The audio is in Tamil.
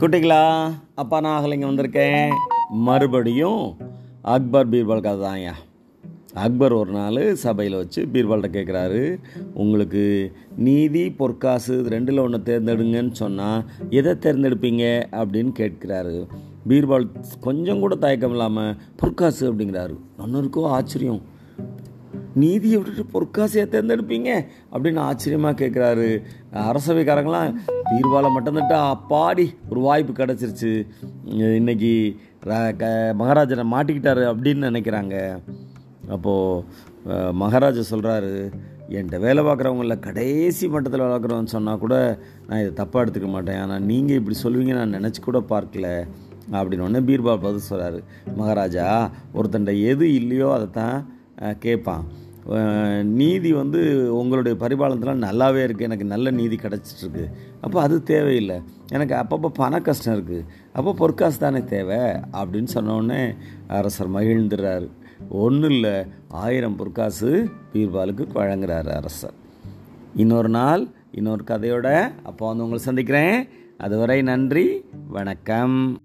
குட்டிங்களா அப்பா நான் அகலைங்க வந்திருக்கேன். மறுபடியும் அக்பர் பீர்பால் கதை தான்யா. அக்பர் ஒரு நாள் சபையில் வச்சு பீர்பால்கிட்ட கேட்குறாரு உங்களுக்கு நீதி பொற்காசு இது ரெண்டில் ஒன்று தேர்ந்தெடுங்கன்னு சொன்னால் எதை தேர்ந்தெடுப்பீங்க அப்படின்னு கேட்கிறாரு. பீர்பால் கொஞ்சம் கூட தயக்கம் இல்லாமல் பொற்காசு அப்படிங்கிறாரு. ஒன்னொருக்கோ ஆச்சரியம். நீதியை விட்டுட்டு பொற்காசையை தேர்ந்தெடுப்பீங்க அப்படின்னு ஆச்சரியமாக கேட்குறாரு அரசவைக்காரங்களாம் பீர்பாலை மட்டும் அப்பாடி ஒரு வாய்ப்பு கிடச்சிருச்சு. இன்னைக்கு ர- க- மகாராஜனை மாட்டிக்கிட்டாரு அப்படின்னு நினைக்கிறாங்க. அப்போது மகாராஜா சொல்கிறாரு என்கிட்ட வேலை பார்க்குறவங்கள கடைசி மட்டத்தில் வேலை பார்க்குறவன்னு சொன்னால் கூட நான் இதை தப்பாக எடுத்துக்க மாட்டேன். ஆனால் நீங்கள் இப்படி சொல்லுவீங்க நான் நினச்சி கூட பார்க்கல. அப்படின்னு ஒன்று பீர்பால் பதில் சொல்கிறாரு மகாராஜா ஒருத்தண்ட எது இல்லையோ அதை தான் கேட்பான். நீதி வந்து உங்களுடைய பரிபாலனத்தில் நல்லாவே இருக்குது எனக்கு நல்ல நீதி கிடச்சிட்ருக்கு. அப்போ அது தேவையில்லை. எனக்கு அப்பப்போ பண கஷ்டம் இருக்குது அப்போ பொற்காசு தானே தேவை அப்படின்னு சொன்னோடனே அரசர் மகிழ்ந்துடுறாரு ஒன்றும் இல்லை. ஆயிரம் பொற்காசு பீர்பாலுக்கு வழங்குறாரு அரசர். இன்னொரு நாள் இன்னொரு கதையோட அப்போ வந்து உங்களை சந்திக்கிறேன். அதுவரை நன்றி. வணக்கம்.